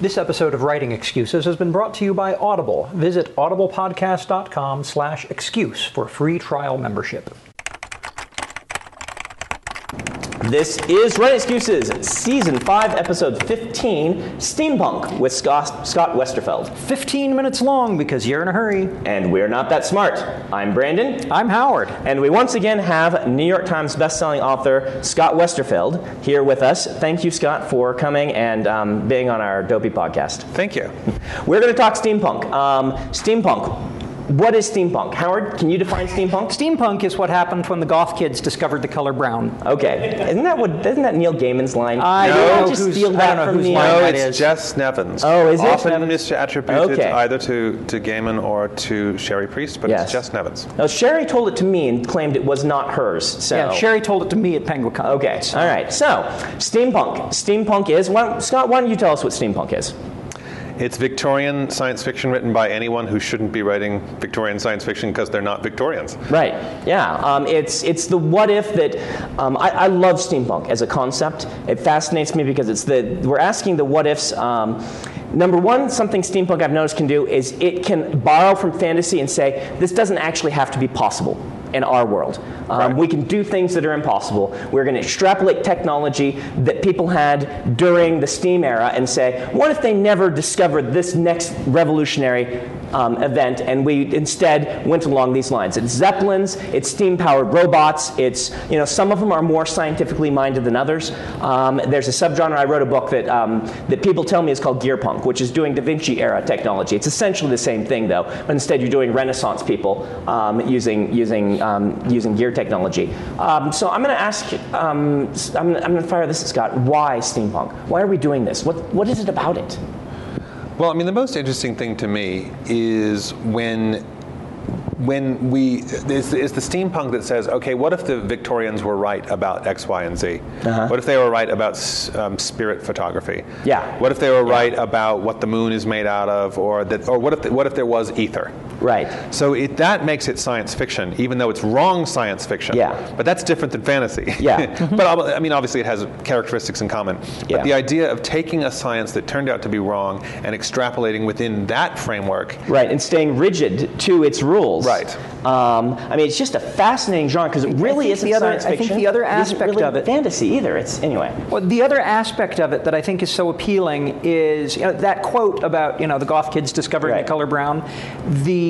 This episode of Writing Excuses has been brought to you by Audible. Visit audiblepodcast.com slash excuse for free trial membership. This is Writing Excuses, Season 5, Episode 15, Steampunk, with Scott, Scott Westerfeld. 15 minutes long because you're in a hurry. And we're not that smart. I'm Brandon. I'm Howard. And we once again have New York Times bestselling author Scott Westerfeld here with us. Thank you, Scott, for coming and um, being on our Dopey podcast. Thank you. We're going to talk steampunk. Um, steampunk. What is steampunk? Howard, can you define steampunk? Steampunk is what happened when the goth kids discovered the color brown. Okay. Isn't that what isn't that Neil Gaiman's line? I Did don't I know just whose- steal I that don't know from Neil? line No, it's is. Jess Nevins. Oh, is it? Often Nevins? misattributed Okay. either to, to Gaiman or to Cherie Priest, but Yes. it's Jess Nevins. Now, Cherie told it to me and claimed it was not hers. So Yeah, Cherie told it to me at Penguin Okay. All right. So, steampunk. Steampunk is. well, Scott, why don't you tell us what steampunk is? It's Victorian science fiction written by anyone who shouldn't be writing Victorian science fiction because they're not Victorians. Right. Yeah. Um, it's it's the what if that. Um, I, I love steampunk as a concept. It fascinates me because it's the we're asking the what ifs. Um, number one, something steampunk I've noticed can do is it can borrow from fantasy and say this doesn't actually have to be possible in our world. Um, Right. We can do things that are impossible. We're going to extrapolate technology that people had during the steam era and say, what if they never discovered this next revolutionary um, event and we instead went along these lines? It's zeppelins, it's steam-powered robots. It's you know some of them are more scientifically minded than others. Um, there's a subgenre I wrote a book that um, that people tell me is called gearpunk, which is doing Da Vinci era technology. It's essentially the same thing though, but instead you're doing Renaissance people um, using using um, using gear technology. Um, so I'm going to ask. Um, I'm, I'm going to fire this at Scott. Why steampunk? Why are we doing this? What what is it about it? Well, I mean, the most interesting thing to me is when when we is, is the steampunk that says, okay, what if the Victorians were right about X, Y, and Z? What if they were right about um, spirit photography? Yeah. What if they were right about what the moon is made out of, or that, or what if what if there was ether? Right. So it, that makes it science fiction, even though it's wrong science fiction. Yeah. But that's different than fantasy. Yeah. but I mean, obviously, it has characteristics in common. But Yeah. the idea of taking a science that turned out to be wrong and extrapolating within that framework. Right, and staying rigid to its rules. Right. Um, I mean, it's just a fascinating genre because it really isn't the other- science I think the other It isn't aspect really of it- fantasy either. It's anyway. Well, the other aspect of it that I think is so appealing is you know, that quote about you know the goth kids discovering Right. the color brown, the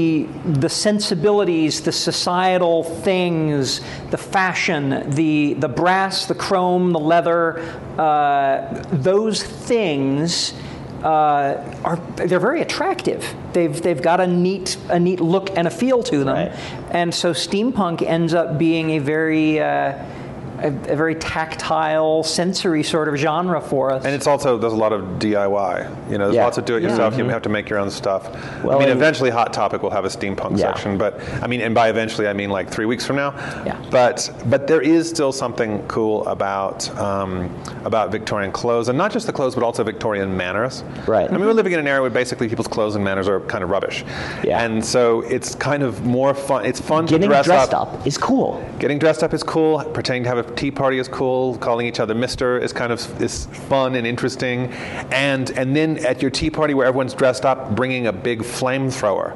the sensibilities, the societal things, the fashion, the the brass, the chrome, the leather, uh, those things. Uh, are they're very attractive. They've they've got a neat a neat look and a feel to them, Right. and so steampunk ends up being a very uh, a, a very tactile, sensory sort of genre for us. And it's also there's a lot of DIY. You know, there's Yeah. lots of do-it-yourself. You have to make your own stuff. Well, I mean, eventually, Hot Topic will have a steampunk Yeah. section. But I mean, and by eventually, I mean like three weeks from now. Yeah. But but there is still something cool about um, about Victorian clothes, and not just the clothes, but also Victorian manners. Right. I mean, we're living in an era where basically people's clothes and manners are kind of rubbish. Yeah. And so it's kind of more fun. It's fun Getting to dress dressed up. is cool. Getting dressed up is cool. Pretending to have a tea party is cool. Calling each other Mister is kind of is fun and interesting. And and then at your tea party where everyone's dressed up, bringing a big flamethrower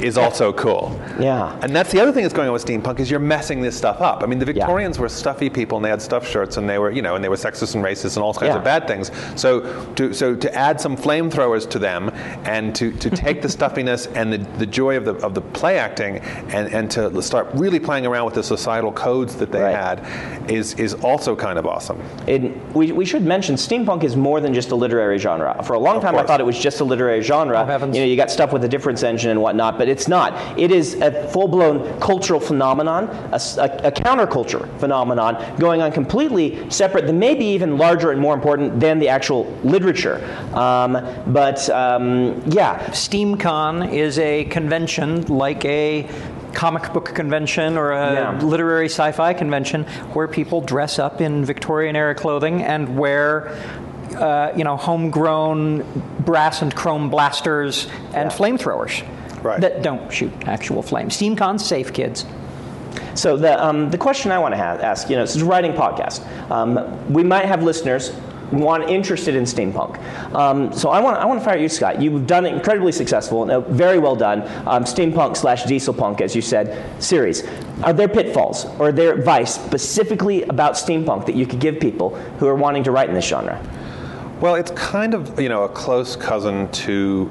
is also cool. Yeah. And that's the other thing that's going on with steampunk is you're messing this stuff up. I mean, the Victorians were stuffy people and they had stuff shirts and they were, you know, and they were sexist and racist and all kinds Yeah. of bad things. So to so to add some flamethrowers to them and to, to take the stuffiness and the, the joy of the of the play acting and, and to start really playing around with the societal codes that they Right. had is is also kind of awesome. It, we, we should mention steampunk is more than just a literary genre. For a long time, I thought it was just a literary genre. Oh. You know, you got stuff with a difference engine and whatnot, but it's not. It is a full-blown cultural phenomenon, a counterculture phenomenon going on completely separate, that may be even larger and more important than the actual literature. Um, but um, yeah, SteamCon is a convention like a comic book convention or a Yeah. literary sci-fi convention where people dress up in Victorian era clothing and wear uh, you know homegrown brass and chrome blasters and Yeah. flamethrowers Right. that don't shoot actual flames. SteamCon's safe, kids. So the um, the question I want to ha- ask, you know, this is a writing podcast. Um, we might have listeners want interested in steampunk. Um, so I want I want to fire at you, Scott. You've done it incredibly successful, and very well done. Um, steampunk slash dieselpunk, as you said, series. Are there pitfalls or are there advice specifically about steampunk that you could give people who are wanting to write in this genre? Well, it's kind of you know a close cousin to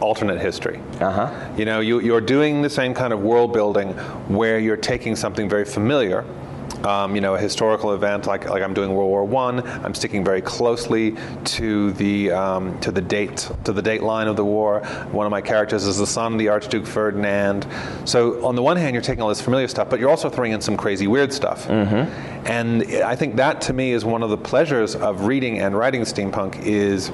alternate history. Uh-huh. You know, you, you're doing the same kind of world building where you're taking something very familiar. Um, you know, a historical event like, like I'm doing World War One. I'm sticking very closely to the um, to the date to the date line of the war. One of my characters is the son of the Archduke Ferdinand. So on the one hand, you're taking all this familiar stuff, but you're also throwing in some crazy weird stuff. And I think that to me is one of the pleasures of reading and writing steampunk is,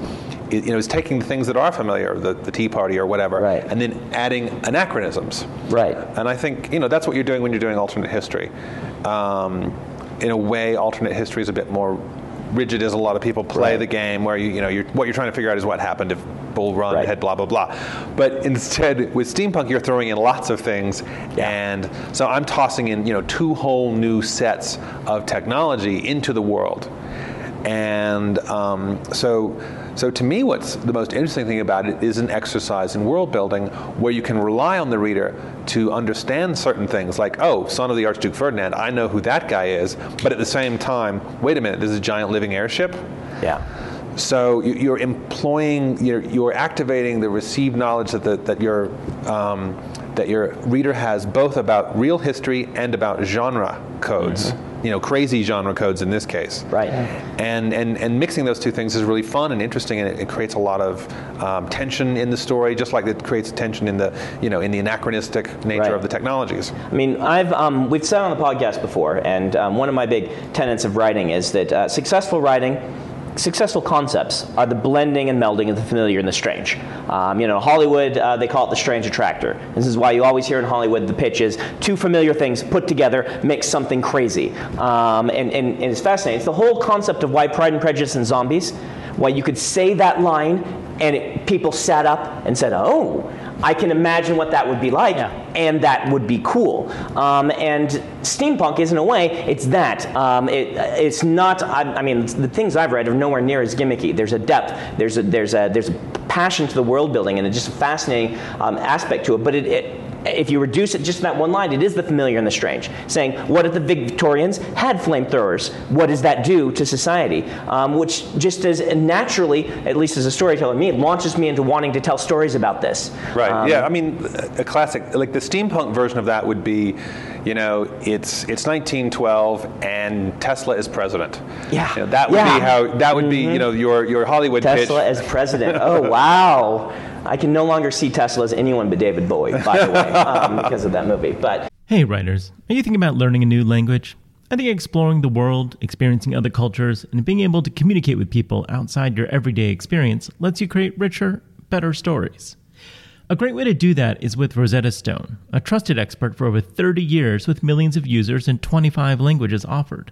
is you know, is taking the things that are familiar, the, the Tea Party or whatever, Right. and then adding anachronisms. Right. And I think you know that's what you're doing when you're doing alternate history. Um, in a way, alternate history is a bit more rigid as a lot of people play Right. the game, where you you know you're, what you're trying to figure out is what happened if Bull Run Right. had blah blah blah. But instead, with steampunk, you're throwing in lots of things, and so I'm tossing in you know two whole new sets of technology into the world. And um, so, so to me, what's the most interesting thing about it is an exercise in world building where you can rely on the reader to understand certain things, like, oh, son of the Archduke Ferdinand, I know who that guy is, but at the same time, wait a minute, this is a giant living airship. Yeah. So you- you're employing, you're, you're activating the received knowledge that, the, that your um, that your reader has both about real history and about genre codes. You know, crazy genre codes in this case. Right. And, and and mixing those two things is really fun and interesting, and it, it creates a lot of um, tension in the story, just like it creates tension in the you know in the anachronistic nature Right. of the technologies. I mean, I've um, we've said on the podcast before, and um, one of my big tenets of writing is that uh, successful writing. Successful concepts are the blending and melding of the familiar and the strange. Um, you know, Hollywood, uh, they call it the strange attractor. This is why you always hear in Hollywood the pitch is two familiar things put together make something crazy. Um, and, and, and it's fascinating. It's the whole concept of why Pride and Prejudice and Zombies, why you could say that line and it, people sat up and said, oh, I can imagine what that would be like, Yeah. and that would be cool. Um, and steampunk is, in a way, it's that. Um, it, it's not. I, I mean, the things I've read are nowhere near as gimmicky. There's a depth. There's a there's a there's a passion to the world building, and it's just a fascinating um, aspect to it. But it, it if you reduce it just to that one line, it is the familiar and the strange. Saying, what if the Victorians had flamethrowers? What does that do to society? Um, which just as naturally, at least as a storyteller, me, launches me into wanting to tell stories about this. Right. Um, yeah. I mean, a classic like the steampunk version of that would be, you know, it's it's 1912 and Tesla is president. Yeah. You know, that would Yeah. Mm-hmm. be how that would be. You know, your your Hollywood Tesla pitch. as president. Oh wow! I can no longer see Tesla as anyone but David Bowie, by the way, um, because of that movie. But Hey, writers, are you thinking about learning a new language? I think exploring the world, experiencing other cultures, and being able to communicate with people outside your everyday experience lets you create richer, better stories. A great way to do that is with Rosetta Stone, a trusted expert for over 30 years with millions of users and 25 languages offered.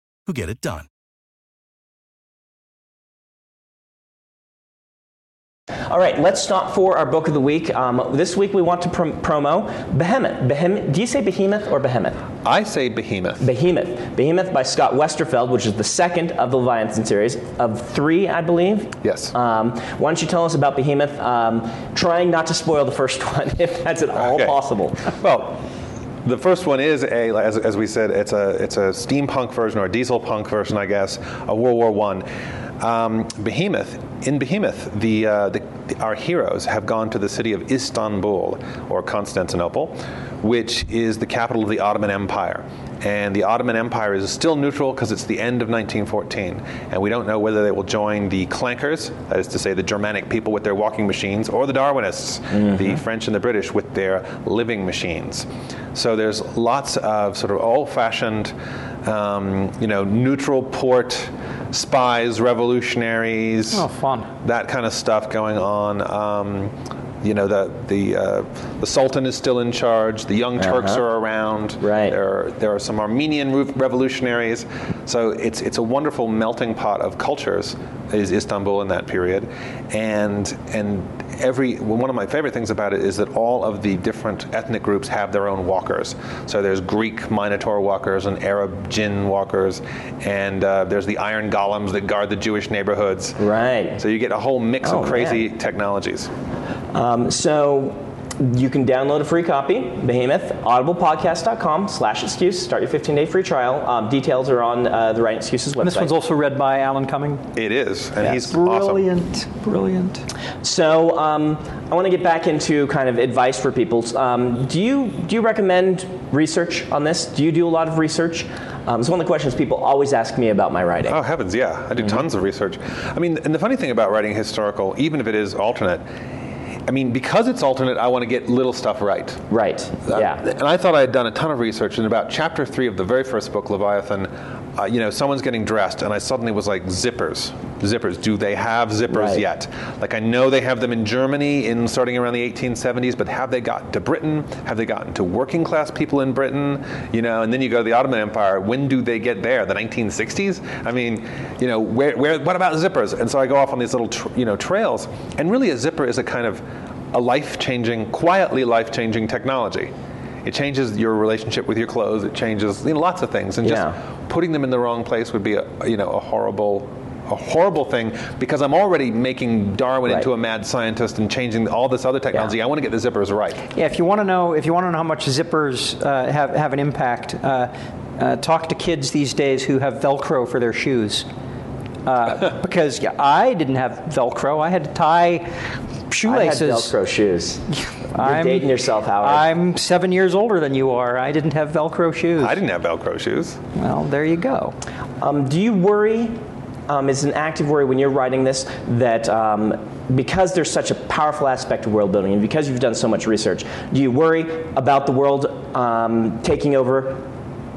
who get it done. All right, let's stop for our book of the week. Um, this week we want to prom- promo Behemoth. Behemoth. Do you say Behemoth or Behemoth? I say Behemoth. Behemoth. Behemoth by Scott Westerfeld, which is the second of the Leviathan series of three, I believe. Yes. Um, why don't you tell us about Behemoth? Um, trying not to spoil the first one, if that's at all Okay. possible. Well, the first one is a, as, as we said, it's a it's a steampunk version or a diesel punk version, I guess, of World War One. Um, Behemoth. In Behemoth, the, uh, the our heroes have gone to the city of Istanbul or Constantinople, which is the capital of the Ottoman Empire. And the Ottoman Empire is still neutral because it's the end of 1914, and we don't know whether they will join the clankers, that is to say, the Germanic people with their walking machines, or the Darwinists, the French and the British with their living machines. So there's lots of sort of old-fashioned, um, you know, neutral port spies, revolutionaries, Oh, fun. that kind of stuff going on. Um, you know, the the uh, the Sultan is still in charge. The Young Turks Uh-huh. are around. Right. There are, there are some Armenian revolutionaries. So it's it's a wonderful melting pot of cultures. Is Istanbul in that period, and and every well, one of my favorite things about it is that all of the different ethnic groups have their own walkers. So there's Greek Minotaur walkers and Arab Jinn walkers, and uh, there's the iron golems that guard the Jewish neighborhoods. Right. So you get a whole mix Oh, of crazy man. technologies. Um, so you can download a free copy, Behemoth, audiblepodcast.com slash excuse. Start your 15-day free trial. Um, details are on uh, the Right Excuses website. And this one's also read by Alan Cumming. It is, and Yes. he's awesome. Brilliant, brilliant. So um, I want to get back into kind of advice for people. Um, do you do you recommend research on this? Do you do a lot of research? Um, it's one of the questions people always ask me about my writing. Oh heavens, yeah! I do tons of research. I mean, and the funny thing about writing historical, even if it is alternate, I mean, because it's alternate, I want to get little stuff right. Right. Uh, yeah. And I thought I had done a ton of research, and about chapter three of the very first book, Leviathan, uh, you know, someone's getting dressed, and I suddenly was like, zippers, zippers. Do they have zippers Right. yet? Like I know they have them in Germany in starting around the 1870s, but have they gotten to Britain? Have they gotten to working class people in Britain? You know, and then you go to the Ottoman Empire. When do they get there? The 1960s? I mean, you know, where, where, what about zippers? And so I go off on these little, tr- you know, trails, and really a zipper is a kind of a life-changing, quietly life-changing technology. It changes your relationship with your clothes. It changes you know, lots of things, and just Yeah. putting them in the wrong place would be a you know a horrible a horrible thing because I'm already making Darwin Right. into a mad scientist and changing all this other technology. Yeah. I want to get the zippers right. Yeah, if you want to know, if you want to know how much zippers uh, have have an impact, uh, uh, talk to kids these days who have Velcro for their shoes. Uh, because yeah, I didn't have Velcro. I had to tie shoelaces. I had shoelaces. Velcro shoes. You're I'm dating yourself, Howard. I'm seven years older than you are. I didn't have Velcro shoes. I didn't have Velcro shoes. Well, there you go. Um, do you worry? Um, is an active worry when you're writing this that um, because there's such a powerful aspect of world building and because you've done so much research, do you worry about the world um, taking over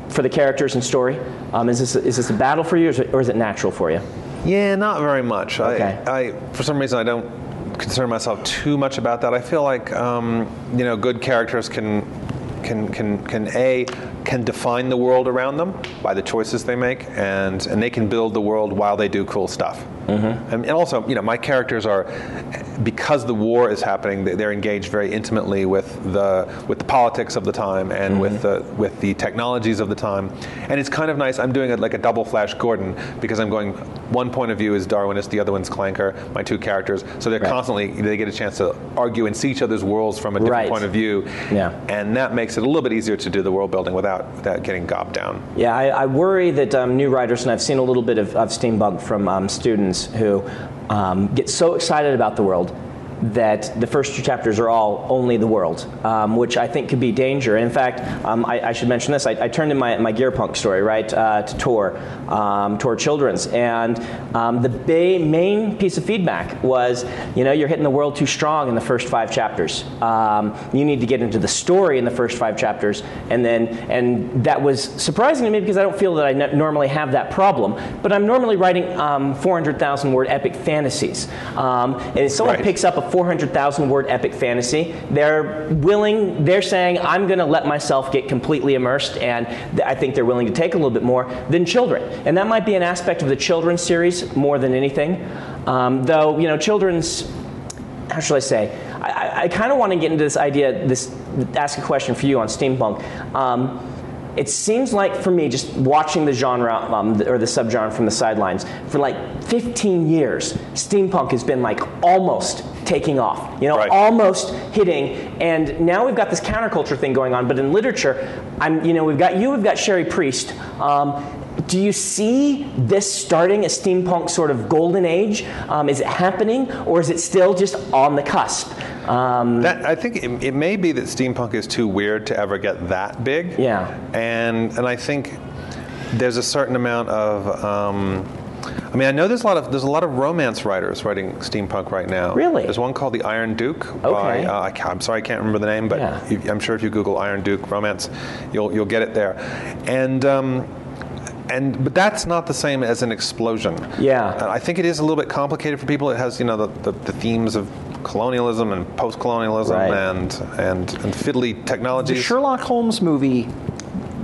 for the characters and story? Um, is this is this a battle for you, or is it, or is it natural for you? Yeah, not very much. Okay. I, I, for some reason, I don't concern myself too much about that. I feel like, um, you know, good characters can, can, can, can a can define the world around them by the choices they make, and and they can build the world while they do cool stuff. And, and also, you know, my characters are because the war is happening, they- they're engaged very intimately with the with the politics of the time and with the with the technologies of the time. And it's kind of nice. I'm doing it like a double Flash Gordon because I'm going. One point of view is Darwinist, the other one's Clanker. My two characters, so they're Right. constantly they get a chance to argue and see each other's worlds from a different Right. point of view. Yeah. And that makes it a little bit easier to do the world building without without getting gobbed down. Yeah, I, I worry that um, new writers, and I've seen a little bit of, of steampunk from um, students who um, get so excited about the world that the first two chapters are all only the world, um, which I think could be danger. In fact, um, I, I should mention this. I, I turned in my, my gear punk story, right, uh, to Tor, um, Tor Children's. And um, the main piece of feedback was, you know, you're hitting the world too strong in the first five chapters. Um, you need to get into the story in the first five chapters. And then, and that was surprising to me because I don't feel that I n- normally have that problem. But I'm normally writing um, 400,000 word epic fantasies. Um, and if someone Right. picks up a 400,000 word epic fantasy, they're willing, they're saying, I'm going to let myself get completely immersed, and I think they're willing to take a little bit more than children. And that might be an aspect of the children's series more than anything. Um, though, you know, children's, how should I say? I, I, I kind of want to get into this idea, this, ask a question for you on steampunk. Um, it seems like for me, just watching the genre um, or the subgenre from the sidelines, for like 15 years, steampunk has been like almost taking off. You know, Right. almost hitting. And now we've got this counterculture thing going on. But in literature, I'm, you know, we've got you, we've got Cherie Priest. Um, do you see this starting a steampunk sort of golden age? Um, is it happening, or is it still just on the cusp? Um, That, I think it, it may be that steampunk is too weird to ever get that big. Yeah. And and I think there's a certain amount of. Um, I mean, I know there's a lot of there's a lot of romance writers writing steampunk right now. Really? There's one called the Iron Duke. By, Okay. uh, I I'm sorry, I can't remember the name, but Yeah. if- I'm sure if you Google Iron Duke romance, you'll you'll get it there. And um, and but that's not the same as an explosion. Yeah. And I think it is a little bit complicated for people. It has you know the, the, the themes of colonialism and post-colonialism Right. and and and fiddly The. Sherlock Holmes movie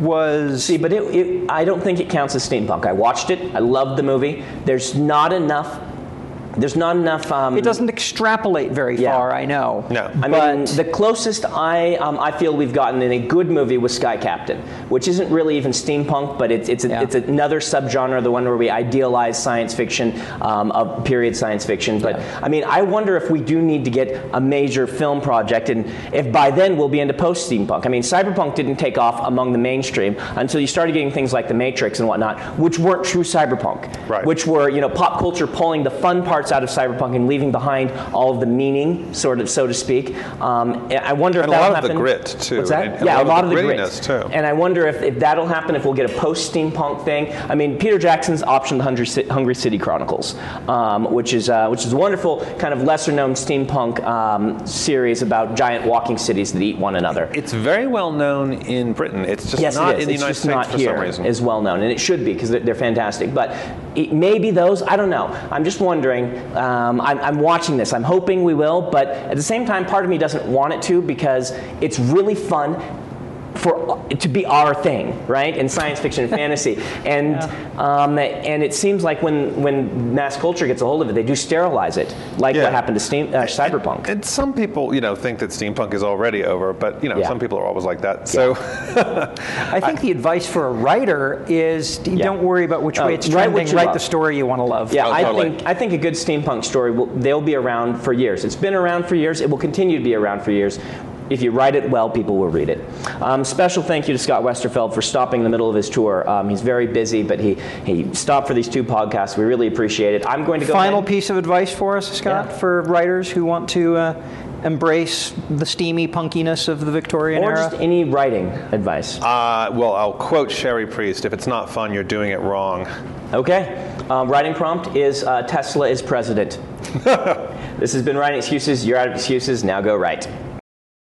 was See, but it, it, I don't think it counts as steampunk. I watched it. I loved the movie. There's not enough. There's not enough. Um, it doesn't extrapolate very Yeah. far, I know. No. I mean, the closest I um, I feel we've gotten in a good movie was Sky Captain, which isn't really even steampunk, but it's it's, a, Yeah. it's another subgenre, the one where we idealize science fiction, um, of period science fiction. But I mean, I wonder if we do need to get a major film project, and if by then we'll be into post steampunk. I mean, cyberpunk didn't take off among the mainstream until you started getting things like The Matrix and whatnot, which weren't true cyberpunk, Right. which were you know pop culture pulling the fun parts out of cyberpunk and leaving behind all of the meaning, sort of so to speak. Um, I wonder And if a that'll happen. a lot of the grit, too, What's that? and- yeah, a lot of the, grit grittiness, too. And I wonder if, if that'll happen. If we'll get a post steampunk thing. I mean, Peter Jackson's optioned Hungry, Ci- Hungry City Chronicles, um, which is uh, which is a wonderful kind of lesser known steampunk um, series about giant walking cities that eat one another. It's very well known in Britain. It's just Yes, not it is. in the it's United States not for here some reason. as well known, and it should be because they're, they're fantastic. But it, maybe those, I don't know. I'm just wondering. Um, I'm, I'm watching this. I'm hoping we will, but at the same time, part of me doesn't want it to because it's really fun. For to be our thing, right, in science fiction and fantasy, and um, and it seems like when when mass culture gets a hold of it, they do sterilize it, like Yeah. what happened to steam, uh, cyberpunk. And some people, you know, think that steampunk is already over, but you know, Yeah. some people are always like that. So, I think the advice for a writer is Yeah. don't worry about which Uh, way it's write trending. you Write the story you want to love. Yeah, Oh, I totally. think I think a good steampunk story will they'll be around for years. It's been around for years. It will continue to be around for years. If you write it well, people will read it. Um, special thank you to Scott Westerfeld for stopping in the middle of his tour. Um, he's very busy, but he he stopped for these two podcasts. We really appreciate it. I'm going to go. Final ahead- piece of advice for us, Scott, Yeah. for writers who want to uh, embrace the steamy punkiness of the Victorian or era. just any writing advice. uh, well, I'll quote Cherie Priest: "If it's not fun, you're doing it wrong." Okay. Um, writing prompt is uh, Tesla is president. this has been writing excuses. You're out of excuses. Now go write.